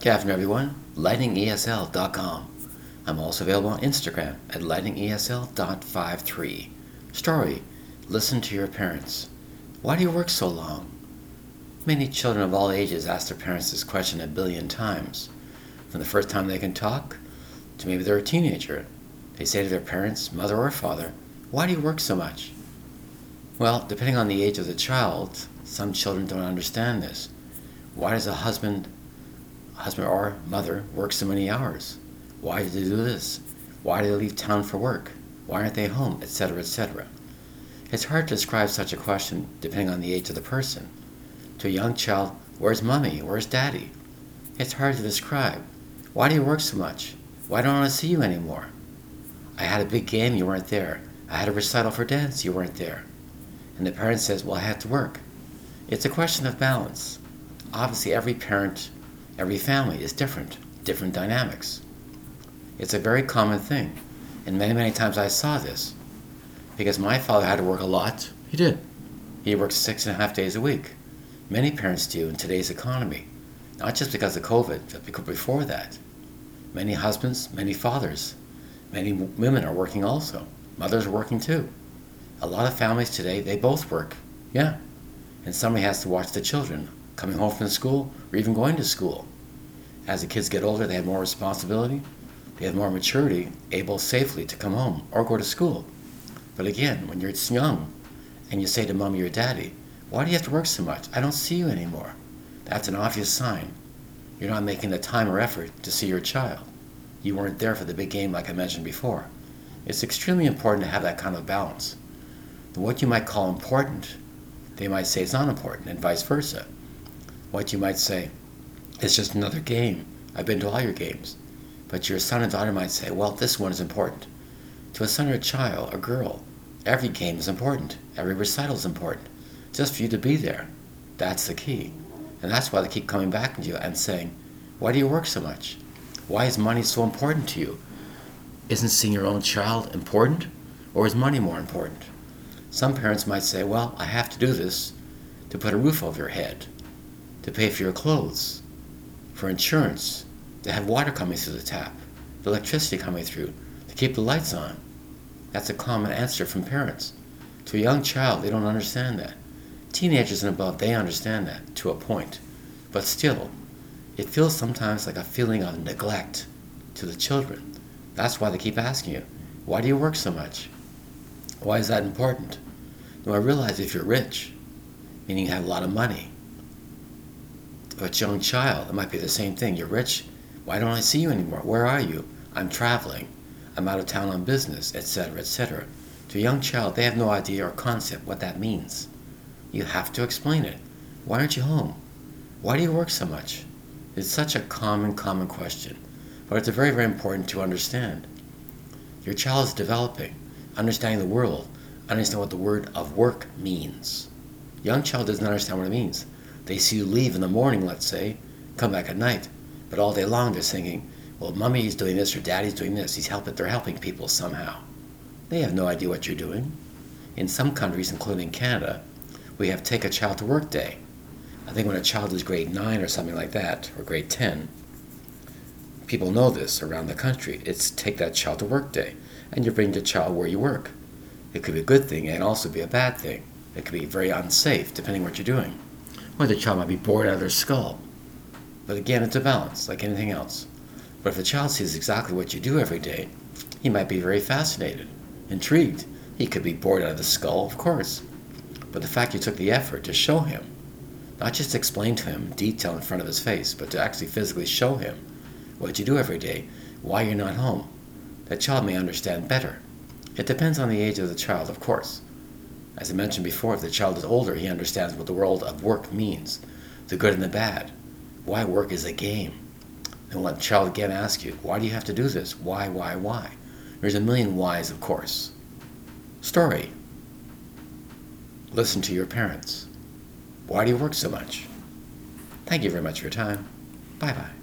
Good afternoon, everyone. LightningESL.com. I'm also available on Instagram at lightningesl.53. Story Listen to your parents. Why do you work so long? Many children of all ages ask their parents this question a billion times. From the first time they can talk to maybe they're a teenager, they say to their parents, mother or father, Why do you work so much? Well, depending on the age of the child, some children don't understand this. Why does a husband husband or mother work so many hours? Why do they do this? Why do they leave town for work? Why aren't they home? Etc., etc. It's hard to describe such a question depending on the age of the person. To a young child, where's mommy? Where's daddy? It's hard to describe. Why do you work so much? Why don't I see you anymore? I had a big game, you weren't there. I had a recital for dance, you weren't there. And the parent says, Well, I had to work. It's a question of balance. Obviously, every parent Every family is different, different dynamics. It's a very common thing. And many, many times I saw this. Because my father had to work a lot. He did. He worked six and a half days a week. Many parents do in today's economy. Not just because of COVID, but because before that. Many husbands, many fathers, many women are working also. Mothers are working too. A lot of families today, they both work. Yeah. And somebody has to watch the children coming home from school or even going to school. As the kids get older, they have more responsibility, they have more maturity, able safely to come home or go to school. But again, when you're young and you say to mommy or daddy, Why do you have to work so much? I don't see you anymore. That's an obvious sign. You're not making the time or effort to see your child. You weren't there for the big game like I mentioned before. It's extremely important to have that kind of balance. What you might call important, they might say it's not important, and vice versa. What you might say, it's just another game. I've been to all your games. But your son and daughter might say, well, this one is important. To a son or a child, a girl, every game is important. Every recital is important. Just for you to be there. That's the key. And that's why they keep coming back to you and saying, why do you work so much? Why is money so important to you? Isn't seeing your own child important? Or is money more important? Some parents might say, well, I have to do this to put a roof over your head, to pay for your clothes, for insurance, to have water coming through the tap, the electricity coming through, to keep the lights on. That's a common answer from parents. To a young child, they don't understand that. Teenagers and above, they understand that to a point. But still, it feels sometimes like a feeling of neglect to the children. That's why they keep asking you, why do you work so much? Why is that important? Now I realize if you're rich, meaning you have a lot of money, a young child, it might be the same thing. You're rich. Why don't I see you anymore? Where are you? I'm traveling. I'm out of town on business, etc., etc. To a young child, they have no idea or concept what that means. You have to explain it. Why aren't you home? Why do you work so much? It's such a common, common question, but it's very, very important to understand. Your child is developing, understanding the world, understand what the word of work means. Young child doesn't understand what it means. They see you leave in the morning, let's say, come back at night, but all day long they're thinking, well, mummy's doing this or daddy's doing this. He's helping, they're helping people somehow. They have no idea what you're doing. In some countries, including Canada, we have Take a Child to Work Day. I think when a child is grade 9 or something like that, or grade 10, people know this around the country. It's Take That Child to Work Day, and you bring the child where you work. It could be a good thing and also be a bad thing. It could be very unsafe, depending what you're doing the child might be bored out of their skull. But again, it's a balance, like anything else. But if the child sees exactly what you do every day, he might be very fascinated, intrigued. He could be bored out of the skull, of course. But the fact you took the effort to show him, not just explain to him detail in front of his face, but to actually physically show him what you do every day, why you're not home, that child may understand better. It depends on the age of the child, of course. As I mentioned before, if the child is older, he understands what the world of work means the good and the bad. Why work is a game. And let the child again ask you, why do you have to do this? Why, why, why? There's a million whys, of course. Story. Listen to your parents. Why do you work so much? Thank you very much for your time. Bye bye.